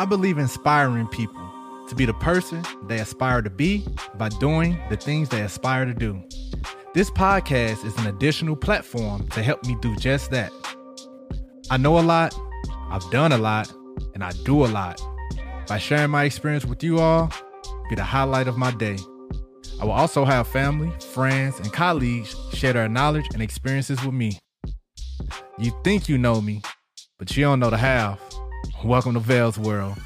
I believe inspiring people to be the person they aspire to be by doing the things they aspire to do. This podcast is an additional platform to help me do just that. I know a lot, I've done a lot, and I do a lot. By sharing my experience with you all, be the highlight of my day. I will also have family, friends, and colleagues share their knowledge and experiences with me. You think you know me, but you don't know the half. Welcome to Vell's World.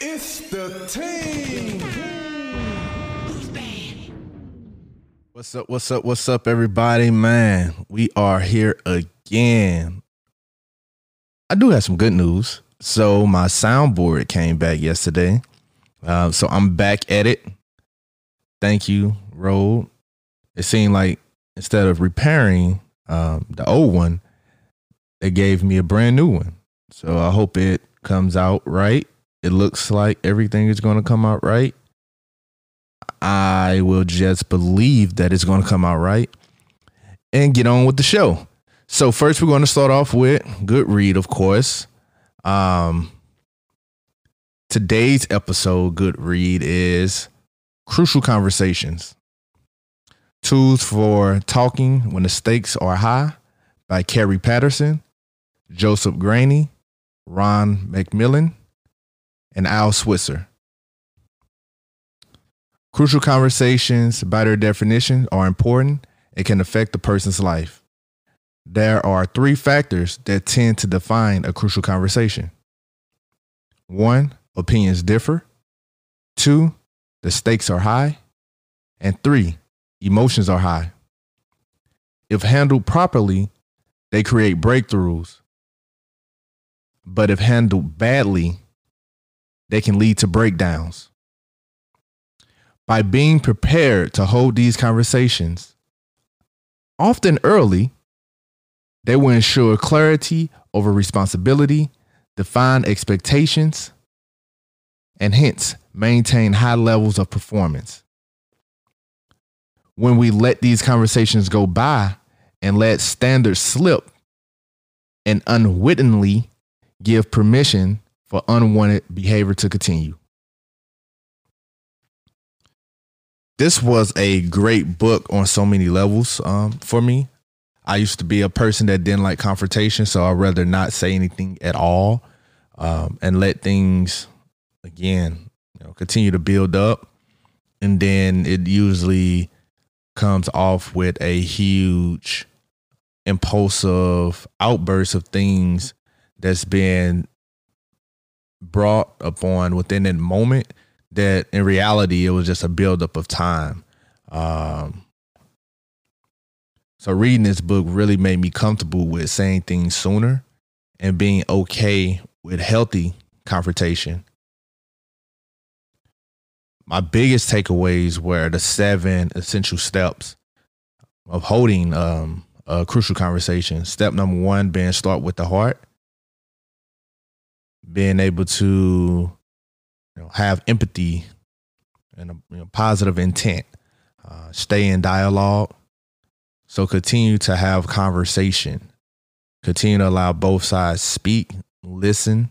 It's the team. What's up? What's up? What's up, everybody? Man, we are here again. I do have some good news. So my soundboard came back yesterday. Uh, so I'm back at it. Thank you, Road. It seemed like instead of repairing um, the old one, they gave me a brand new one. So I hope it comes out right. It looks like everything is going to come out right. I will just believe that it's going to come out right and get on with the show. So first we're going to start off with good read, of course. Um today's episode good read is Crucial Conversations. Tools for Talking When the Stakes Are High by Kerry Patterson, Joseph Grenny, Ron McMillan, and Al Switzler. Crucial conversations, by their definition, are important and can affect a person's life. There are three factors that tend to define a crucial conversation. One, opinions differ. Two, the stakes are high. And three, emotions are high. If handled properly, they create breakthroughs. But if handled badly, they can lead to breakdowns. By being prepared to hold these conversations, often early, they will ensure clarity over responsibility, define expectations, and hence maintain high levels of performance. When we let these conversations go by and let standards slip and unwittingly give permission for unwanted behavior to continue. This was a great book on so many levels um, for me. I used to be a person that didn't like confrontation, so I'd rather not say anything at all um, and let things, again, you know, continue to build up. And then it usually comes off with a huge impulsive outburst of things that's been brought upon within that moment that in reality it was just a buildup of time. Um, so reading this book really made me comfortable with saying things sooner and being okay with healthy confrontation. My biggest takeaways were the seven essential steps of holding um, a crucial conversation. Step number one being start with the heart being able to you know, have empathy and a you know, positive intent, uh, stay in dialogue. So continue to have conversation. Continue to allow both sides speak, listen.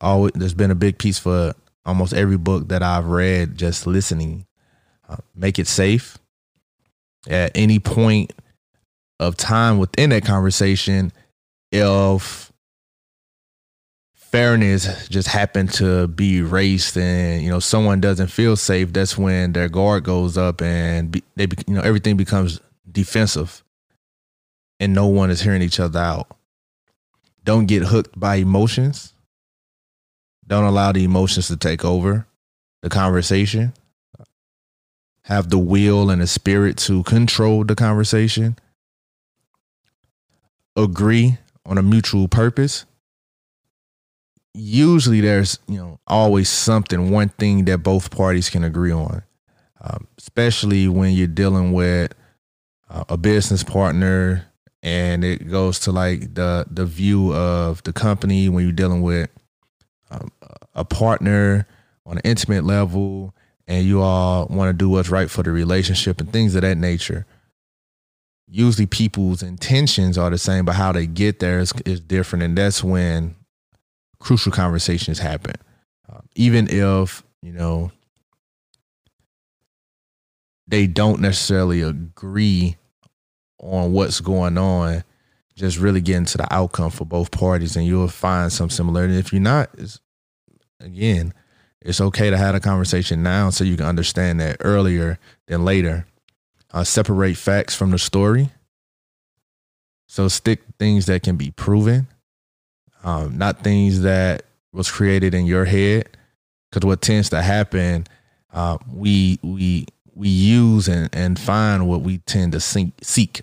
Always, there's been a big piece for almost every book that I've read. Just listening, uh, make it safe. At any point of time within that conversation, if fairness just happened to be erased and you know someone doesn't feel safe that's when their guard goes up and be, they you know everything becomes defensive and no one is hearing each other out. Don't get hooked by emotions. Don't allow the emotions to take over the conversation. Have the will and the spirit to control the conversation. Agree on a mutual purpose usually there's you know always something one thing that both parties can agree on. Um, especially when you're dealing with uh, a business partner and it goes to like the the view of the company when you're dealing with um, a partner on an intimate level and you all want to do what's right for the relationship and things of that nature. Usually people's intentions are the same but how they get there is, is different. And that's when crucial conversations happen. Uh, even if, you know, they don't necessarily agree on what's going on, just really get into the outcome for both parties and you'll find some similarity. If you're not, it's, again, it's okay to have a conversation now so you can understand that earlier than later. Uh, separate facts from the story. So stick things that can be proven, um, not things that was created in your head. Because what tends to happen, uh, we we we use and, and find what we tend to seek. seek.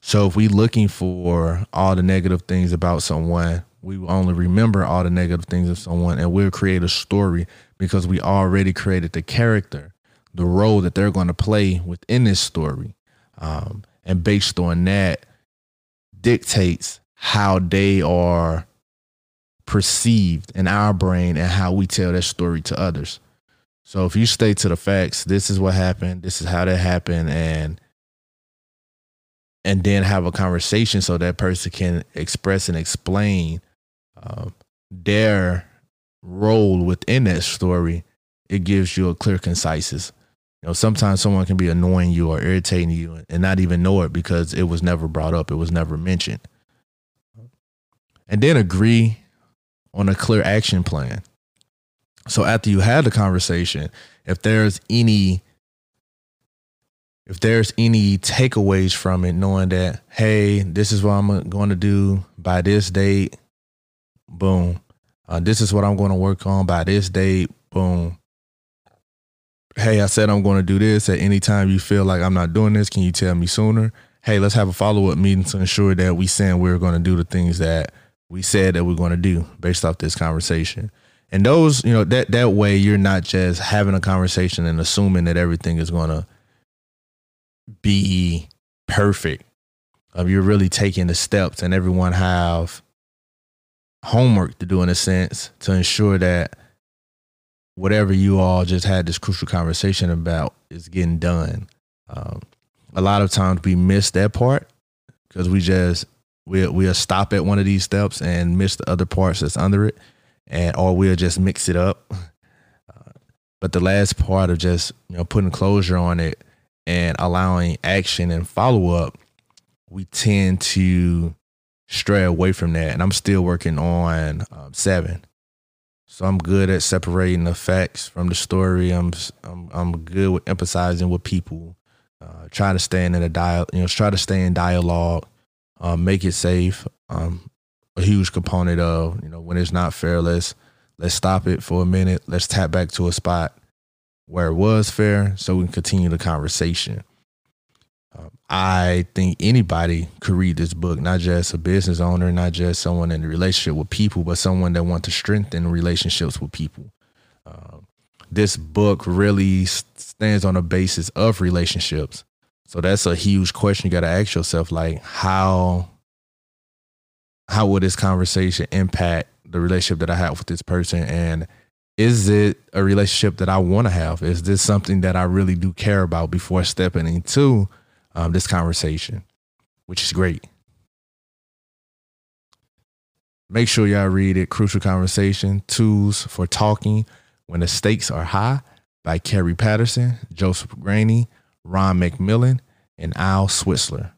So if we're looking for all the negative things about someone, we will only remember all the negative things of someone and we'll create a story because we already created the character, the role that they're going to play within this story. Um, and based on that, dictates how they are perceived in our brain and how we tell that story to others. So if you stay to the facts, this is what happened, this is how that happened, and and then have a conversation so that person can express and explain uh, their role within that story, it gives you a clear conciseness. You know, sometimes someone can be annoying you or irritating you and not even know it because it was never brought up, it was never mentioned. And then agree on a clear action plan. So after you had the conversation, if there's any if there's any takeaways from it, knowing that, hey, this is what I'm going to do by this date, boom. Uh, this is what I'm going to work on by this date, boom. Hey, I said I'm going to do this. At any time you feel like I'm not doing this, can you tell me sooner? Hey, let's have a follow up meeting to ensure that we saying we're going to do the things that we said that we're going to do based off this conversation. And those, you know, that that way you're not just having a conversation and assuming that everything is going to be perfect. Um, you're really taking the steps, and everyone have homework to do in a sense to ensure that whatever you all just had this crucial conversation about is getting done. Um, a lot of times we miss that part because we just we'll we'll stop at one of these steps and miss the other parts that's under it and or we'll just mix it up. Uh, but the last part of just you know putting closure on it and allowing action and follow up, we tend to stray away from that. And I'm still working on um, seven. So I'm good at separating the facts from the story. I'm I'm, I'm good with emphasizing with people. Uh, try to stay in a dial, you know, try to stay in dialogue, um, make it safe. Um, a huge component of you know when it's not fair let's let's stop it for a minute. Let's tap back to a spot where it was fair so we can continue the conversation. Um, i think anybody could read this book not just a business owner not just someone in a relationship with people but someone that wants to strengthen relationships with people. Um, this book really stands on a basis of relationships so that's a huge question you got to ask yourself like how how will this conversation impact the relationship that I have with this person? And is it a relationship that I want to have? Is this something that I really do care about before stepping into um, this conversation, which is great. Make sure y'all read it. Crucial Conversation Tools for Talking When the Stakes Are High by Kerry Patterson, Joseph Grenny, Ron McMillan, and Al Switzler.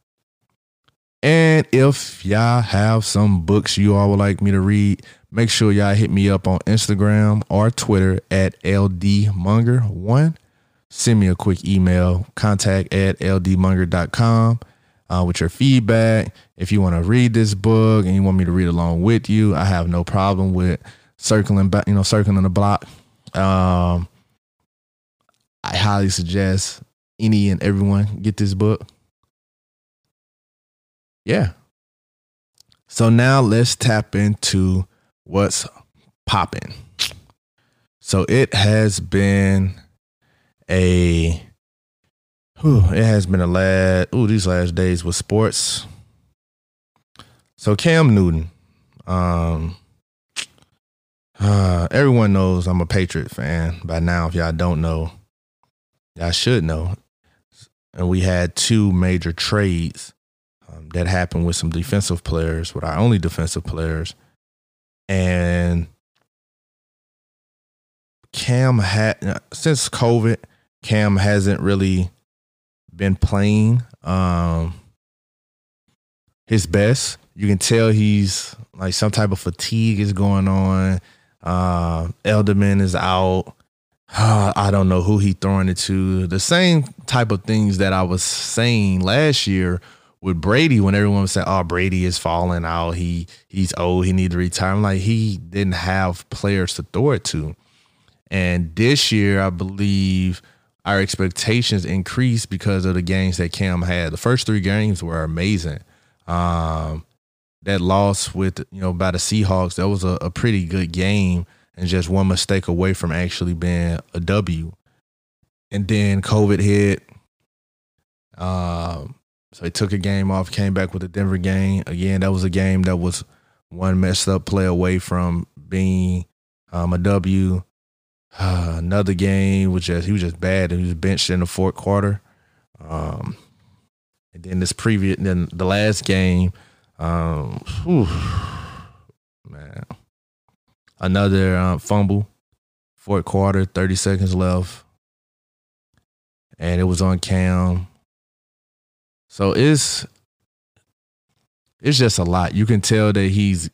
And if y'all have some books you all would like me to read, make sure y'all hit me up on Instagram or Twitter at ldmonger1. Send me a quick email, contact at ldmonger.com uh, with your feedback. If you want to read this book and you want me to read along with you, I have no problem with circling back, you know, circling the block. Um, I highly suggest any and everyone get this book. Yeah. So now let's tap into what's popping. So it has been a whew, it has been a lad. oh these last days with sports. So Cam Newton, um uh, everyone knows I'm a Patriot fan by now. If y'all don't know, y'all should know. And we had two major trades um, that happened with some defensive players, with our only defensive players. And Cam had since COVID, Cam hasn't really been playing um his best. You can tell he's like some type of fatigue is going on. Uh, Edelman is out. Uh, I don't know who he throwing it to. The same type of things that I was saying last year with Brady when everyone was saying, "Oh, Brady is falling out. He he's old. He need to retire." I'm like, he didn't have players to throw it to. And this year, I believe our expectations increased because of the games that Cam had. The first three games were amazing. Um, that loss with you know by the Seahawks, that was a, a, pretty good game, and just one mistake away from actually being a W. And then COVID hit. Um, so he took a game off, came back with the Denver game. Again, that was a game that was one messed up play away from being um, a W. Uh, another game was just he was just bad. And he was benched in the fourth quarter. Um, and then this previous, then the last game, um, whew, man, another uh, fumble, fourth quarter, thirty seconds left, and it was on cam. So it's it's just a lot. You can tell that he's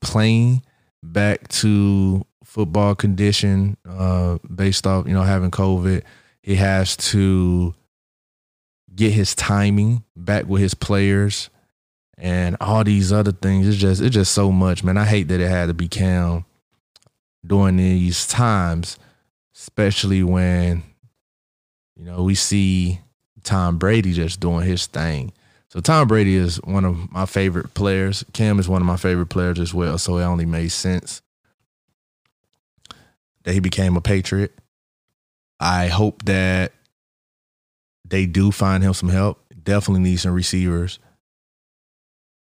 playing back to football condition uh, based off you know having COVID. He has to get his timing back with his players and all these other things. It's just it's just so much, man. I hate that it had to be Cam during these times, especially when you know we see Tom Brady just doing his thing. So Tom Brady is one of my favorite players. Cam is one of my favorite players as well. So it only made sense that he became a Patriot. I hope that they do find him some help. Definitely need some receivers.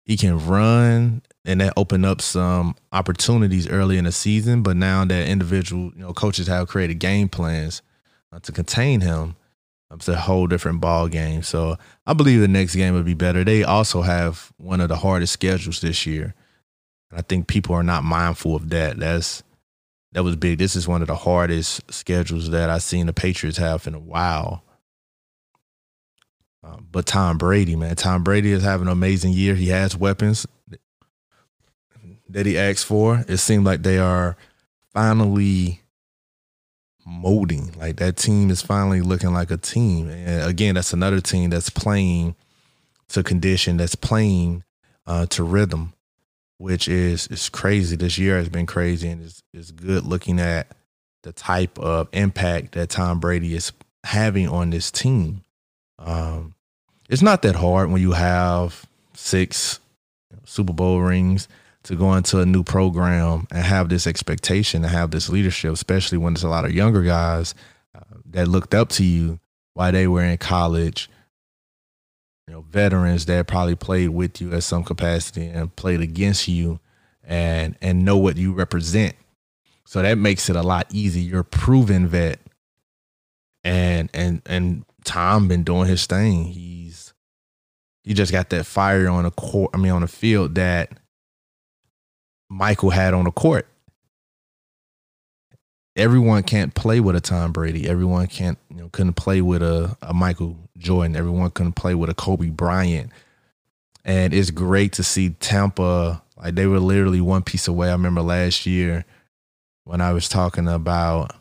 He can run, and that opened up some opportunities early in the season. But now that individual, you know, coaches have created game plans uh, to contain him, it's a whole different ball game. So I believe the next game will be better. They also have one of the hardest schedules this year. And I think people are not mindful of that. That's that was big. This is one of the hardest schedules that I've seen the Patriots have in a while. Um, but Tom Brady, man, Tom Brady is having an amazing year. He has weapons that he asked for. It seemed like they are finally molding. Like that team is finally looking like a team. And again, that's another team that's playing to condition, that's playing uh, to rhythm, which is is crazy. This year has been crazy, and it's, it's good looking at the type of impact that Tom Brady is having on this team. Um, it's not that hard when you have six Super Bowl rings to go into a new program and have this expectation and have this leadership, especially when there's a lot of younger guys uh, that looked up to you while they were in college. You know, veterans that probably played with you at some capacity and played against you and and know what you represent. So that makes it a lot easier. You're a proven vet. And and and Tom been doing his thing. He's he just got that fire on the court. I mean, on the field that Michael had on the court. Everyone can't play with a Tom Brady. Everyone can't, you know, couldn't play with a, a Michael Jordan. Everyone couldn't play with a Kobe Bryant. And it's great to see Tampa, like they were literally one piece away. I remember last year when I was talking about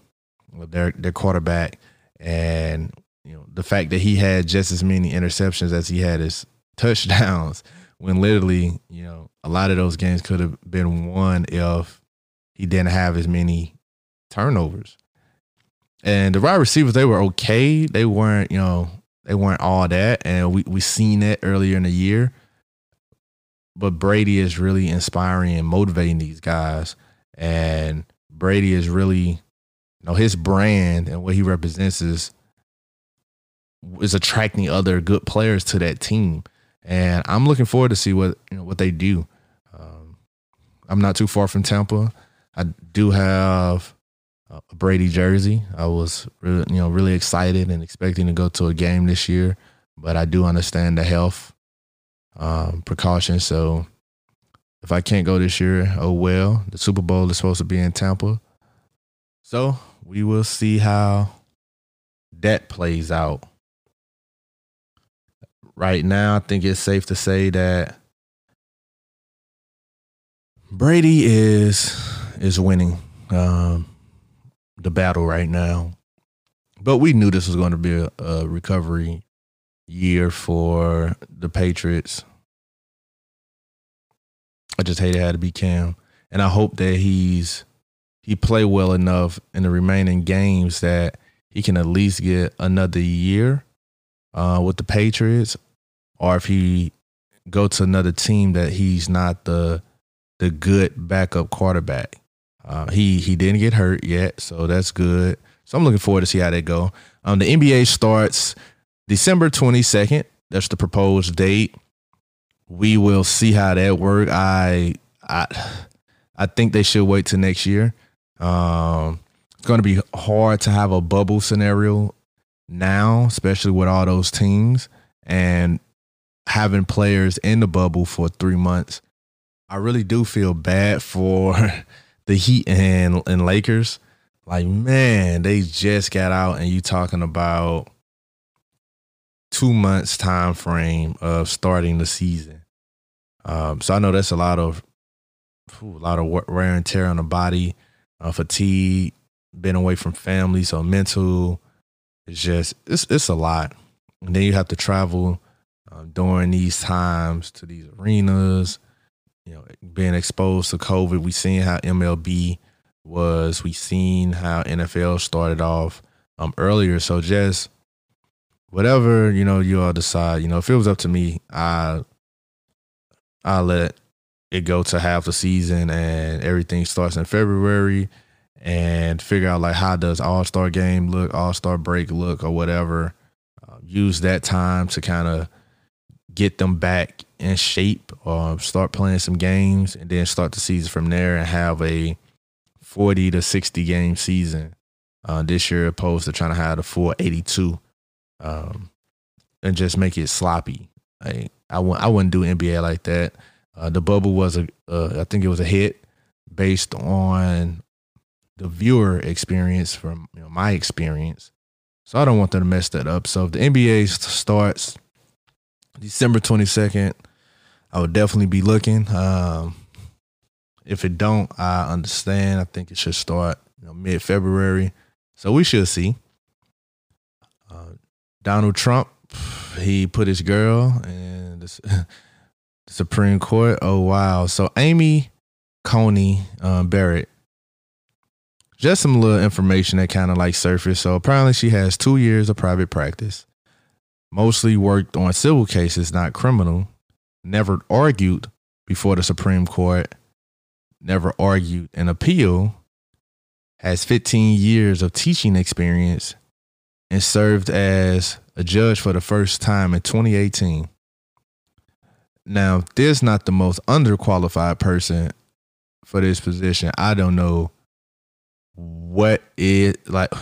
their their quarterback and you know the fact that he had just as many interceptions as he had his touchdowns when literally you know a lot of those games could have been won if he didn't have as many turnovers. And the wide receivers they were okay. They weren't you know they weren't all that and we we seen that earlier in the year. But Brady is really inspiring and motivating these guys and Brady is really you know his brand and what he represents is is attracting other good players to that team, and I'm looking forward to see what you know what they do. Um, I'm not too far from Tampa. I do have a Brady jersey. I was really, you know really excited and expecting to go to a game this year, but I do understand the health um, precautions. So if I can't go this year, oh well. The Super Bowl is supposed to be in Tampa. So we will see how that plays out. Right now, I think it's safe to say that Brady is is winning um, the battle right now. But we knew this was going to be a, a recovery year for the Patriots. I just hate it had to be Cam, and I hope that he's he play well enough in the remaining games that he can at least get another year uh, with the Patriots, or if he go to another team that he's not the the good backup quarterback. Uh, he he didn't get hurt yet, so that's good. So I'm looking forward to see how they go. Um, the NBA starts December 22nd. That's the proposed date. We will see how that work. I I I think they should wait till next year. Um, it's going to be hard to have a bubble scenario now, especially with all those teams and having players in the bubble for three months. I really do feel bad for the Heat and, and Lakers. Like, man, they just got out and you talking about two months time frame of starting the season. Um, so I know that's a lot of a lot of wear and tear on the body, uh, fatigue, been away from family, so mental. It's just it's it's a lot, and then you have to travel uh, during these times to these arenas. You know, being exposed to COVID, we seen how MLB was. We seen how NFL started off um, earlier. So just whatever you know, you all decide. You know, if it was up to me, I I let it go to half the season and everything starts in February and figure out like how does All Star game look, All Star break look, or whatever. Uh, use that time to kind of get them back in shape or start playing some games and then start the season from there and have a 40 to 60 game season uh, this year opposed to trying to have a full 82 um, and just make it sloppy. I, I, w- I wouldn't do NBA like that. Uh, the bubble was a, uh, I think it was a hit based on the viewer experience from you know, my experience. So I don't want them to mess that up. So if the NBA starts December 22nd, I would definitely be looking. Um, if it don't, I understand. I think it should start you know, mid February. So we should see. Uh, Donald Trump, he put his girl in the, the Supreme Court. Oh wow! So Amy Coney um, Barrett just some little information that kind of like surfaced. So apparently she has two years of private practice, mostly worked on civil cases, not criminal, never argued before the Supreme Court, never argued an appeal, has 15 years of teaching experience, and served as a judge for the first time in 2018. Now, there's not the most underqualified person for this position. I don't know what is like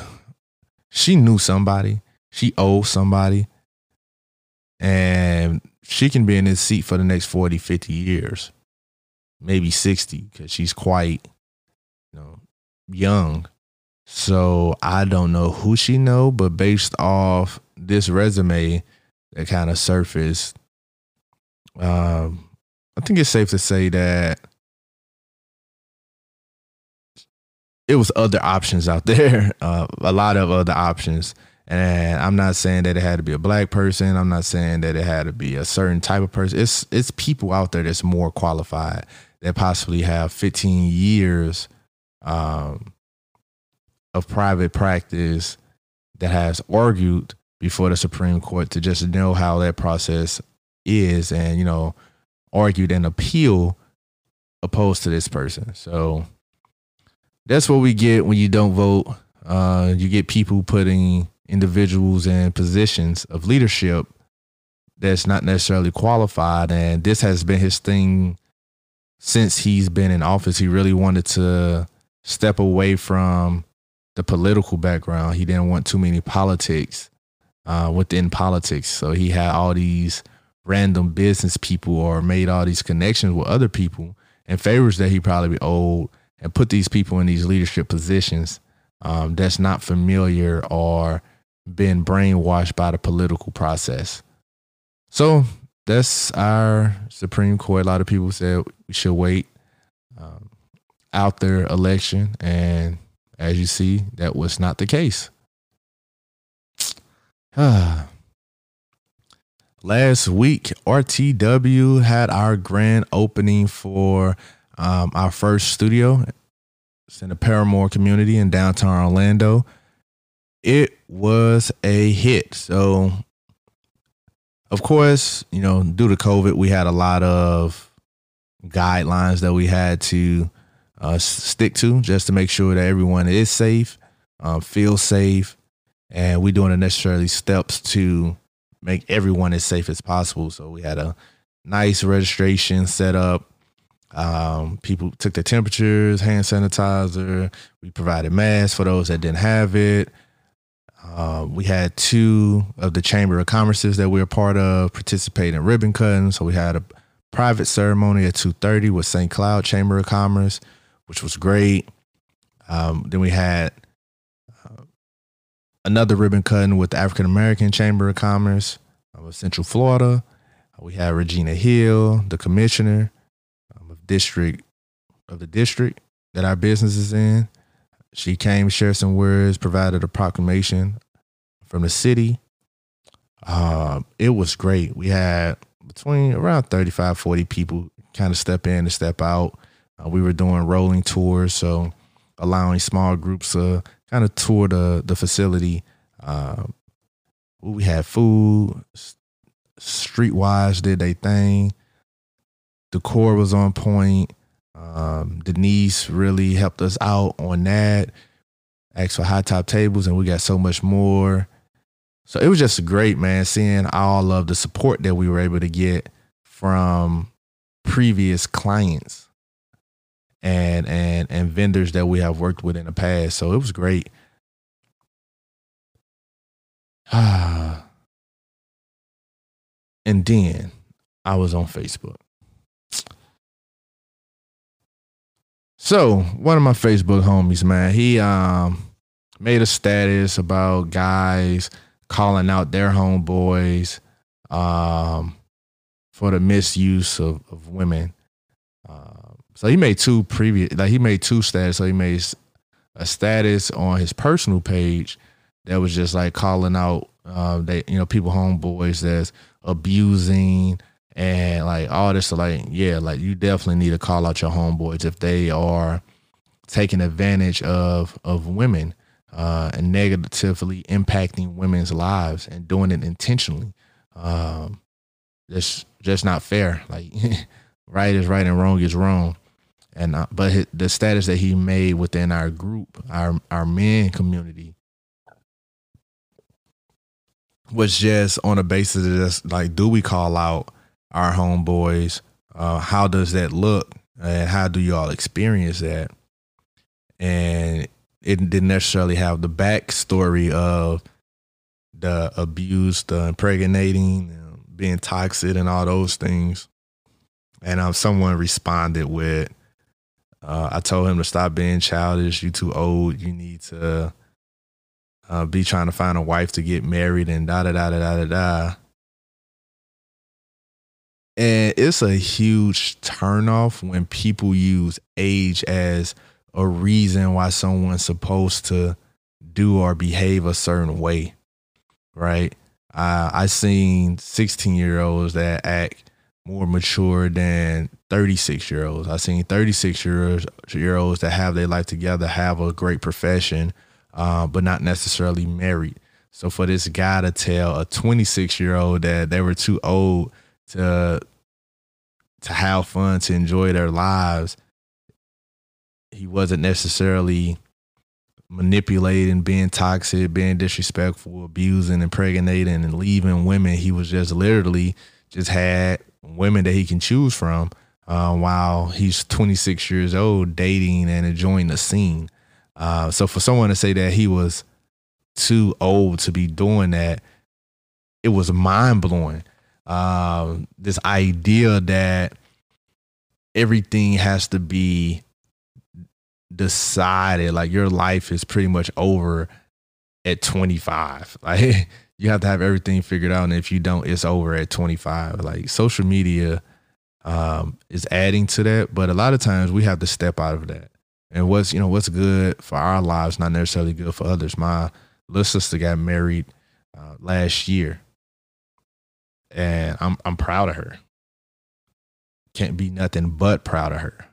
she knew somebody, she owed somebody, and she can be in this seat for the next 40, 50 years, maybe 60, because she's quite, you know, young. So I don't know who she know, but based off this resume that kind of surfaced, um, I think it's safe to say that it was other options out there, uh, a lot of other options. And I'm not saying that it had to be a black person. I'm not saying that it had to be a certain type of person. It's it's people out there that's more qualified that possibly have 15 years um, of private practice that has argued before the Supreme Court to just know how that process is and you know argued an appeal opposed to this person. So that's what we get when you don't vote. Uh, you get people putting individuals in positions of leadership that's not necessarily qualified. And this has been his thing since he's been in office. He really wanted to step away from the political background. He didn't want too many politics uh, within politics. So he had all these random business people or made all these connections with other people and favors that he probably owed and put these people in these leadership positions um, that's not familiar or been brainwashed by the political process. So that's our Supreme Court. A lot of people said we should wait um, out their election, and as you see, that was not the case. Last week, RTW had our grand opening for um, our first studio. It's in the Parramore community in downtown Orlando. It was a hit. So, of course, you know, due to COVID, we had a lot of guidelines that we had to uh, stick to just to make sure that everyone is safe, um, feels safe, and we're doing the necessary steps to make everyone as safe as possible. So we had a nice registration set up. Um, people took their temperatures, hand sanitizer. We provided masks for those that didn't have it. Uh, we had two of the Chamber of Commerces that we were part of participate in ribbon cutting. So we had a private ceremony at 2.30 with St. Cloud Chamber of Commerce, which was great. Um, then we had uh, another ribbon cutting with the African American Chamber of Commerce of Central Florida. We had Regina Hill, the commissioner um, of district of the district that our business is in. She came, shared some words, provided a proclamation from the city. Uh, it was great. We had between around 35, 40 people kind of step in and step out. Uh, we were doing rolling tours, so allowing small groups to kind of tour the the facility. Uh, we had food, Streetwise did their thing. The core was on point. Um, Denise really helped us out on that. Asked for high top tables, and we got so much more. So it was just great, man, seeing all of the support that we were able to get from previous clients and and and vendors that we have worked with in the past. So it was great. and then I was on Facebook. So one of my Facebook homies, man, he um made a status about guys calling out their homeboys um for the misuse of, of women. Uh, so he made two previous like he made two status. So he made a status on his personal page that was just like calling out uh, they you know people homeboys that's abusing and like all this like yeah like you definitely need to call out your homeboys if they are taking advantage of of women uh, and negatively impacting women's lives and doing it intentionally. Um just just not fair. Like right is right and wrong is wrong. And uh, but his, the status that he made within our group our our men community was just on a basis of just like, do we call out our homeboys? Uh, how does that look? And how do y'all experience that? And it didn't necessarily have the backstory of the abuse, the impregnating, being toxic, and all those things. And um, someone responded with, uh, I told him to stop being childish. You too old. You need to uh, be trying to find a wife to get married and da da da da da da. And it's a huge turnoff when people use age as a reason why someone's supposed to do or behave a certain way, right? Uh, I seen 16 year olds that act more mature than 36 year olds. I seen 36 year olds that have their life together, have a great profession, uh, but not necessarily married. So for this guy to tell a 26 year old that they were too old to to have fun, to enjoy their lives, he wasn't necessarily manipulating, being toxic, being disrespectful, abusing, impregnating, and leaving women. He was just literally just had women that he can choose from uh, while he's 26 years old, dating and enjoying the scene. Uh, so for someone to say that he was too old to be doing that, it was mind blowing. Um, this idea that everything has to be decided. Like your life is pretty much over at 25. Like you have to have everything figured out. And if you don't, it's over at 25. Like social media um, is adding to that. But a lot of times we have to step out of that. And what's, you know, what's good for our lives, not necessarily good for others. My little sister got married uh, last year. And I'm I'm proud of her. Can't be nothing but proud of her.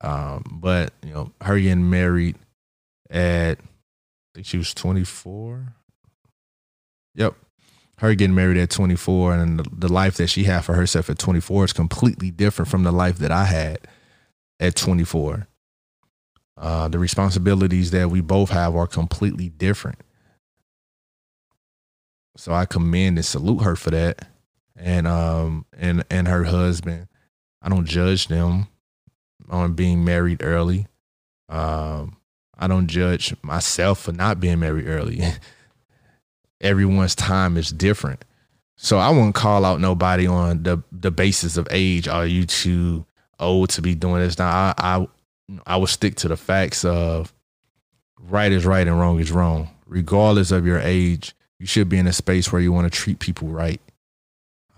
Um, but you know, her getting married at I think she was 24. Yep. Her getting married at 24 and the, the life that she had for herself at 24 is completely different from the life that I had at 24. Uh, the responsibilities that we both have are completely different. So I commend and salute her for that. And um and and her husband. I don't judge them on being married early. Um I don't judge myself for not being married early. Everyone's time is different. So I wouldn't call out nobody on the the basis of age. Are you too old to be doing this? Now I I, I would stick to the facts of right is right and wrong is wrong. Regardless of your age, you should be in a space where you want to treat people right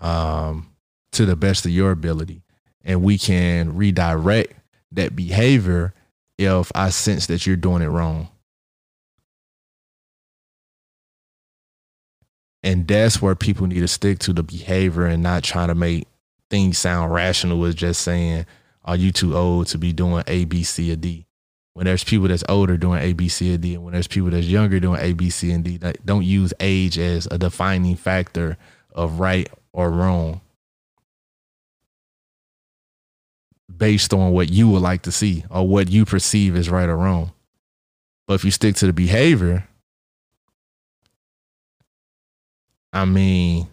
um, to the best of your ability. And we can redirect that behavior if I sense that you're doing it wrong. And that's where people need to stick to the behavior and not trying to make things sound rational with just saying, are you too old to be doing A, B, C, or D? When there's people that's older doing A, B, C, and D, and when there's people that's younger doing A, B, C, and D, don't use age as a defining factor of right or wrong based on what you would like to see or what you perceive as right or wrong. But if you stick to the behavior, I mean,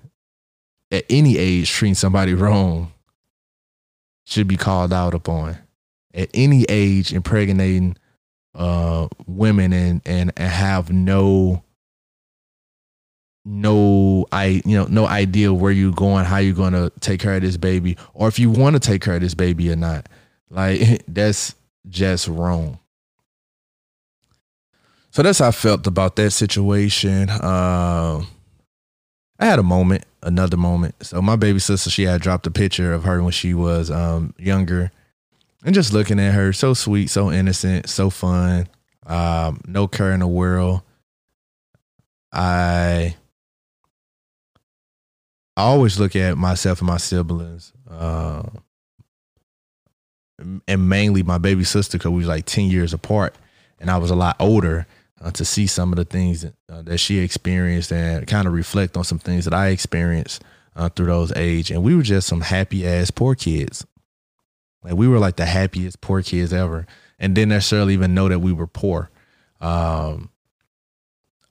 at any age, treating somebody wrong should be called out upon. At any age, impregnating uh, women and, and and have no no I you know no idea where you're going, how you're going to take care of this baby, or if you want to take care of this baby or not. Like that's just wrong. So that's how I felt about that situation. Uh, I had a moment, another moment. So my baby sister, she had dropped a picture of her when she was um, younger, and just looking at her, so sweet, so innocent, so fun, um, no care in the world. I I always look at myself and my siblings, uh, and mainly my baby sister because we was like ten years apart, and I was a lot older. Uh, to see some of the things that, uh, that she experienced and kind of reflect on some things that I experienced uh, through those age, and we were just some happy ass poor kids. Like we were like the happiest poor kids ever, and didn't necessarily even know that we were poor. Um,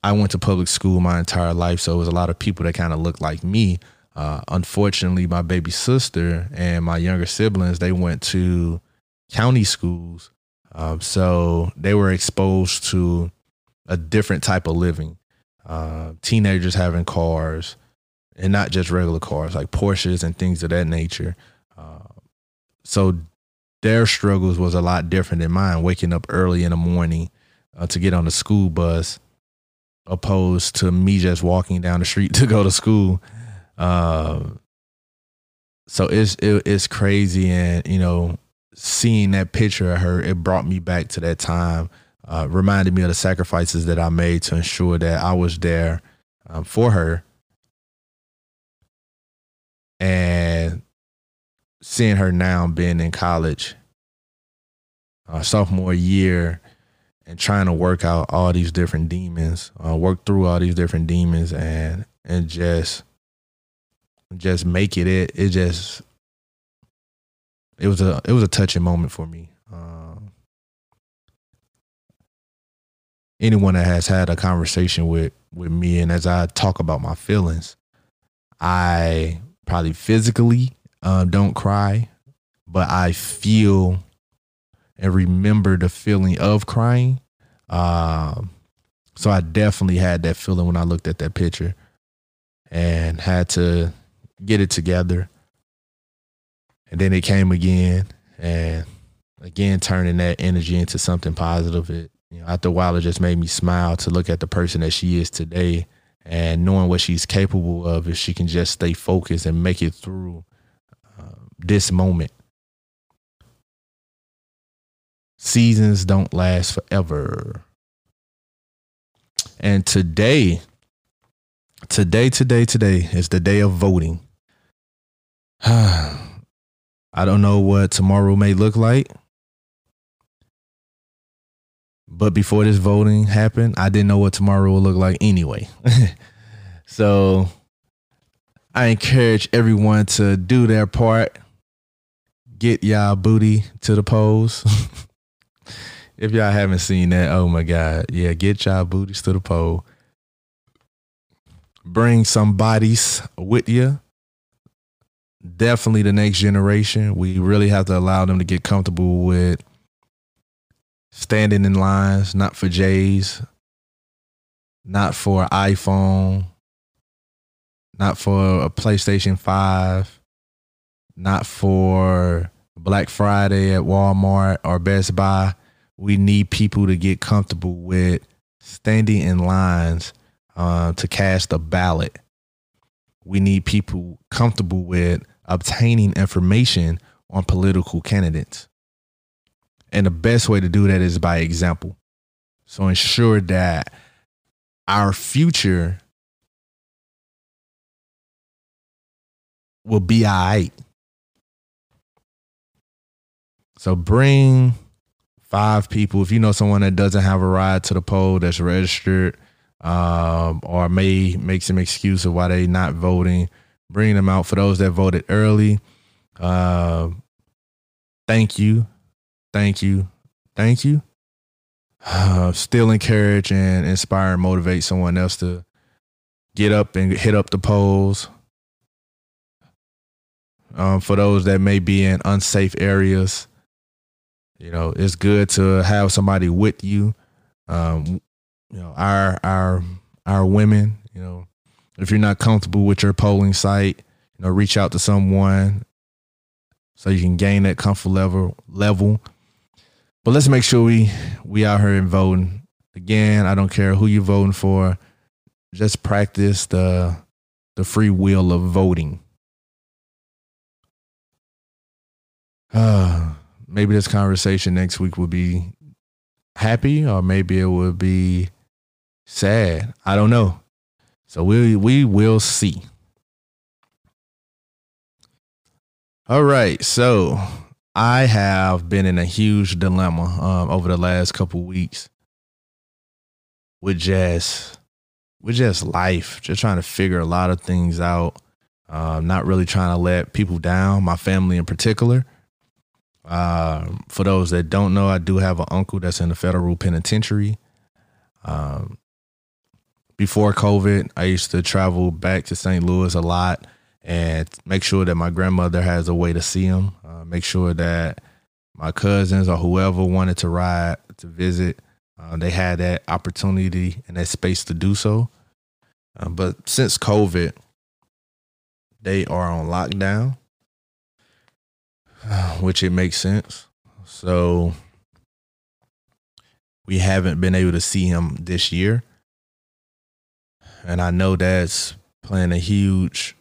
I went to public school my entire life, so it was a lot of people that kind of looked like me. Uh, unfortunately, my baby sister and my younger siblings they went to county schools, um, so they were exposed to a different type of living. Uh, teenagers having cars, and not just regular cars like Porsches and things of that nature. Uh, so their struggles was a lot different than mine. Waking up early in the morning uh, to get on the school bus opposed to me just walking down the street to go to school. Um, so it's it, it's crazy, and you know, seeing that picture of her, it brought me back to that time. Uh, reminded me of the sacrifices that I made to ensure that I was there um, for her, and seeing her now being in college, uh, sophomore year, and trying to work out all these different demons, uh, work through all these different demons, and and just just make it. It it just it was a it was a touching moment for me. Um, anyone that has had a conversation with with me, and as I talk about my feelings, I probably physically um, don't cry, but I feel and remember the feeling of crying. Um, so I definitely had that feeling when I looked at that picture and had to get it together. And then it came again. and again turning that energy into something positive. It you know after a while it just made me smile to look at the person that she is today and knowing what she's capable of if she can just stay focused and make it through uh, this moment. Seasons don't last forever. And today, today, today, today is the day of voting. I don't know what tomorrow may look like. But before this voting happened, I didn't know what tomorrow would look like anyway. so I encourage everyone to do their part. Get y'all booty to the polls. if y'all haven't seen that, oh my God. Yeah, get y'all booties to the pole. Bring some bodies with you. Definitely the next generation. We really have to allow them to get comfortable with standing in lines, not for J's, not for iPhone, not for a PlayStation 5, not for Black Friday at Walmart or Best Buy. We need people to get comfortable with standing in lines uh, to cast a ballot. We need people comfortable with obtaining information on political candidates. And the best way to do that is by example. So ensure that our future will be all right. So bring five people. If you know someone that doesn't have a ride to the poll that's registered, um, or may make some excuse of why they not voting, bring them out. For those that voted early, uh, thank you thank you, thank you. Uh, still encourage and inspire and motivate someone else to get up and hit up the polls. Um, for those that may be in unsafe areas, you know, it's good to have somebody with you. Um, you know, our our our women, you know, if you're not comfortable with your polling site, you know, reach out to someone so you can gain that comfort level level but let's make sure we we out here and voting. Again, I don't care who you're voting for. Just practice the the free will of voting. Uh, maybe this conversation next week will be happy or maybe it will be sad. I don't know. So we we will see. All right. So I have been in a huge dilemma um, over the last couple weeks with just with just life, just trying to figure a lot of things out. Uh, not really trying to let people down, my family in particular. Uh, for those that don't know, I do have an uncle that's in the federal penitentiary. Um, before COVID, I used to travel back to St. Louis a lot and make sure that my grandmother has a way to see him. Uh, make sure that my cousins or whoever wanted to ride to visit, uh, they had that opportunity and that space to do so. Uh, but since COVID, they are on lockdown, which it makes sense. So we haven't been able to see him this year. And I know that's playing a huge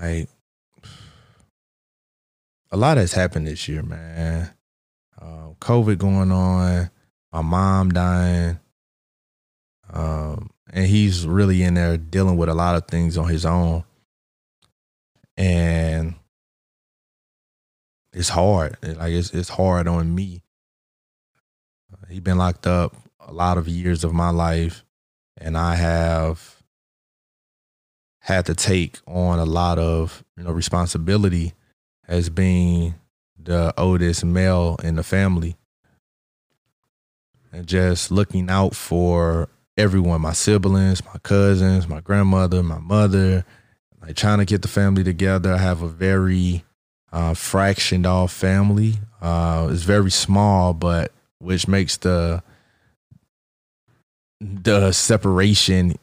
Like a lot has happened this year, man. Uh, COVID going on, my mom dying, um, and he's really in there dealing with a lot of things on his own, and it's hard. Like it's it's hard on me. Uh, he been locked up a lot of years of my life, and I have had to take on a lot of you know responsibility as being the oldest male in the family and just looking out for everyone my siblings my cousins my grandmother my mother like trying to get the family together i have a very uh, fractioned off family uh, it's very small but which makes the the separation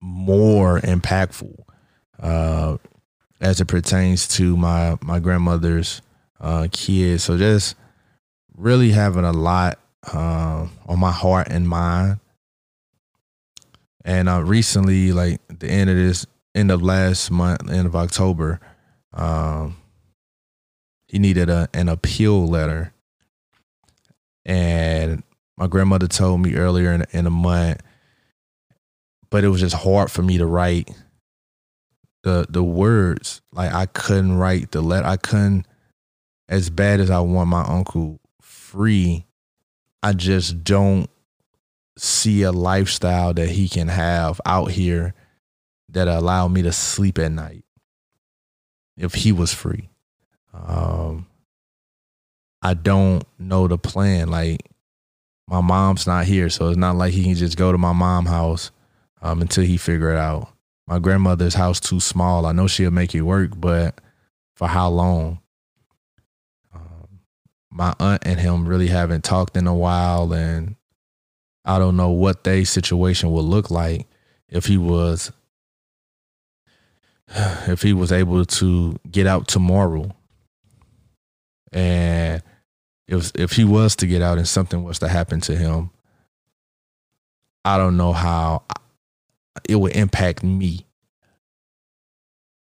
more impactful. Uh, as it pertains to my my grandmother's uh, kids. So just really having a lot uh, on my heart and mind. And uh, recently, like the end of this, end of last month, end of October, um, he needed a, an appeal letter. And my grandmother told me earlier in, in a month, but it was just hard for me to write the the words. Like I couldn't write the letter. I couldn't as bad as I want my uncle free. I just don't see a lifestyle that he can have out here that allow me to sleep at night if he was free. Um, I don't know the plan. Like my mom's not here, so it's not like he can just go to my mom's house um, until he figure it out. My grandmother's house too small. I know she'll make it work, but for how long? Um, my aunt and him really haven't talked in a while, and I don't know what their situation would look like if he was if he was able to get out tomorrow. And if if he was to get out and something was to happen to him i don't know how it would impact me.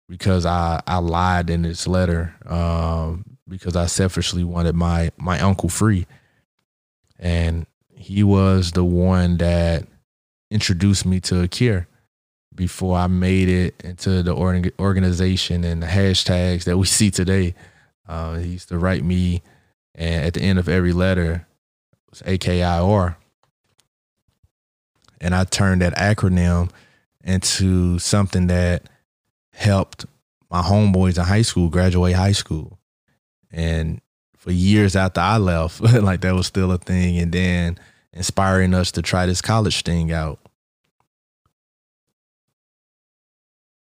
Because i i lied in this letter um, because i selfishly wanted my my uncle free. And he was the one that introduced me to Akir before I made it into the organization and the hashtags that we see today. Uh, he used to write me, and at the end of every letter, it was AKIR. And I turned that acronym into something that helped my homeboys in high school graduate high school. And for years after I left, like that was still a thing. And then inspiring us to try this college thing out.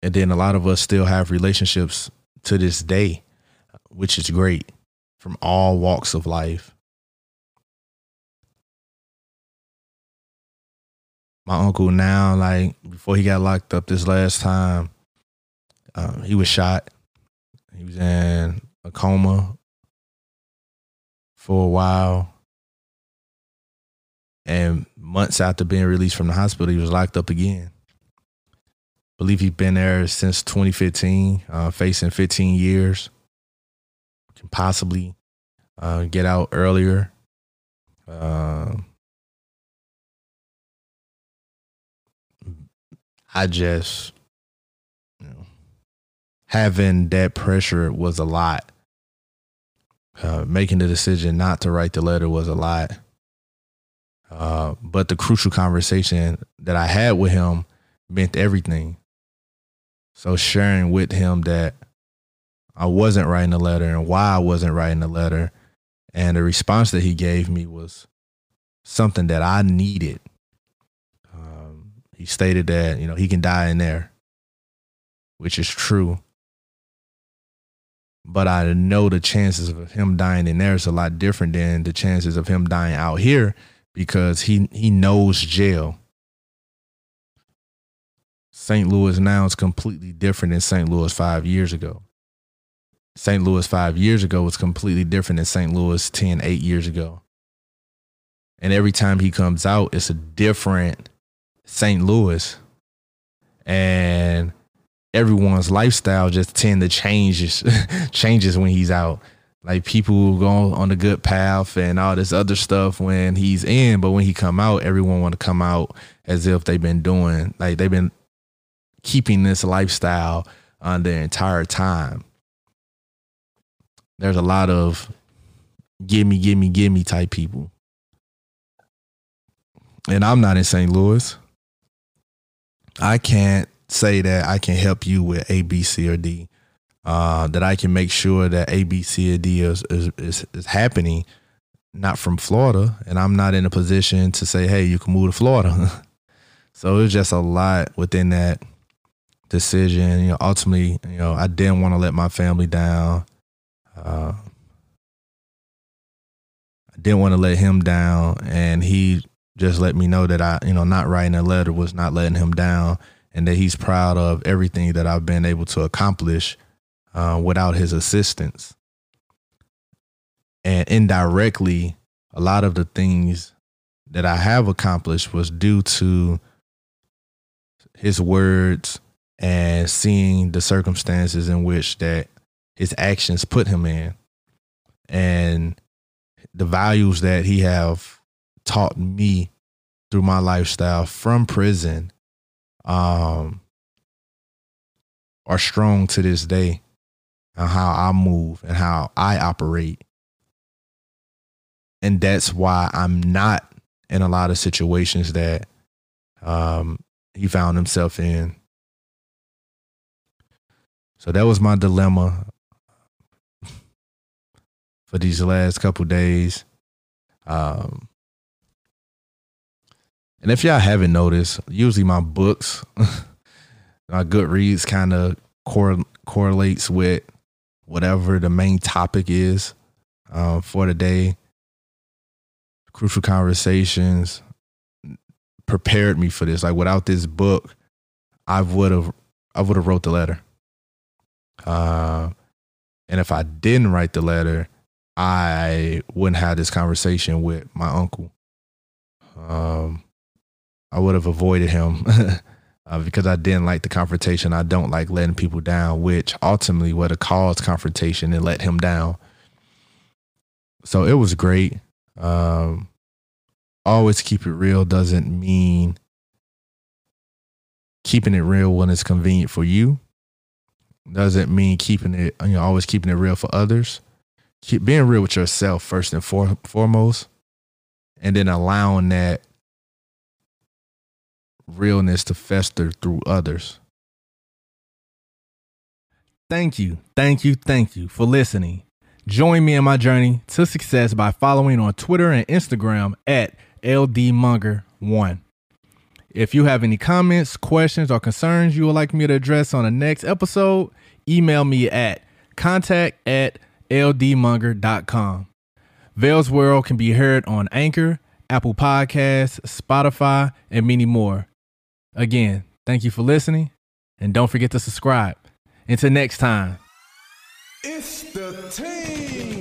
And then a lot of us still have relationships to this day, which is great from all walks of life. My uncle now, like before he got locked up this last time, um, he was shot. He was in a coma for a while. And months after being released from the hospital, he was locked up again believe he's been there since 2015, uh, facing 15 years. Can possibly uh, get out earlier. Uh, I just, you know, having that pressure was a lot. Uh, making the decision not to write the letter was a lot. Uh, but the crucial conversation that I had with him meant everything. So sharing with him that I wasn't writing a letter and why I wasn't writing a letter. And the response that he gave me was something that I needed. Um, he stated that, you know, he can die in there, which is true. But I know the chances of him dying in there is a lot different than the chances of him dying out here because he he knows jail. St. Louis now is completely different than St. Louis five years ago. St. Louis five years ago was completely different than St. Louis 10, eight years ago. And every time he comes out, it's a different St. Louis. And everyone's lifestyle just tend to changes changes when he's out. Like people go on the good path and all this other stuff when he's in, but when he come out, everyone want to come out as if they've been doing like they've been keeping this lifestyle on their entire time. There's a lot of gimme, gimme, gimme type people. And I'm not in St. Louis. I can't say that I can help you with A, B, C, or D. Uh, that I can make sure that A, B, C, or D is, is, is, is happening, not from Florida. And I'm not in a position to say, hey, you can move to Florida. so it's just a lot within that decision. You know, ultimately, you know, I didn't want to let my family down. Uh, I didn't want to let him down, and he just let me know that I, you know, not writing a letter was not letting him down, and that he's proud of everything that I've been able to accomplish uh, without his assistance. And indirectly, a lot of the things that I have accomplished was due to his words and seeing the circumstances in which that his actions put him in and the values that he have taught me through my lifestyle from prison um are strong to this day and how I move and how I operate. And that's why I'm not in a lot of situations that um, he found himself in. So that was my dilemma for these last couple days. Um, and if y'all haven't noticed, usually my books, my Goodreads kind of cor- correlates with whatever the main topic is um, for the day. Crucial conversations prepared me for this. Like without this book, I would have I would have wrote the letter. Uh, and if I didn't write the letter, I wouldn't have this conversation with my uncle. Um, I would have avoided him uh, because I didn't like the confrontation. I don't like letting people down, which ultimately would have caused confrontation and let him down. So it was great. Um, always keep it real doesn't mean keeping it real when it's convenient for you. Doesn't mean keeping it, you know, always keeping it real for others. Keep being real with yourself first and for, foremost, and then allowing that realness to fester through others. Thank you, thank you, thank you for listening. Join me in my journey to success by following on Twitter and Instagram at LDMonger1. If you have any comments, questions, or concerns you would like me to address on the next episode, email me at contact at ldmonger.com. Vell's World can be heard on Anchor, Apple Podcasts, Spotify, and many more. Again, thank you for listening, and don't forget to subscribe. Until next time. It's the team.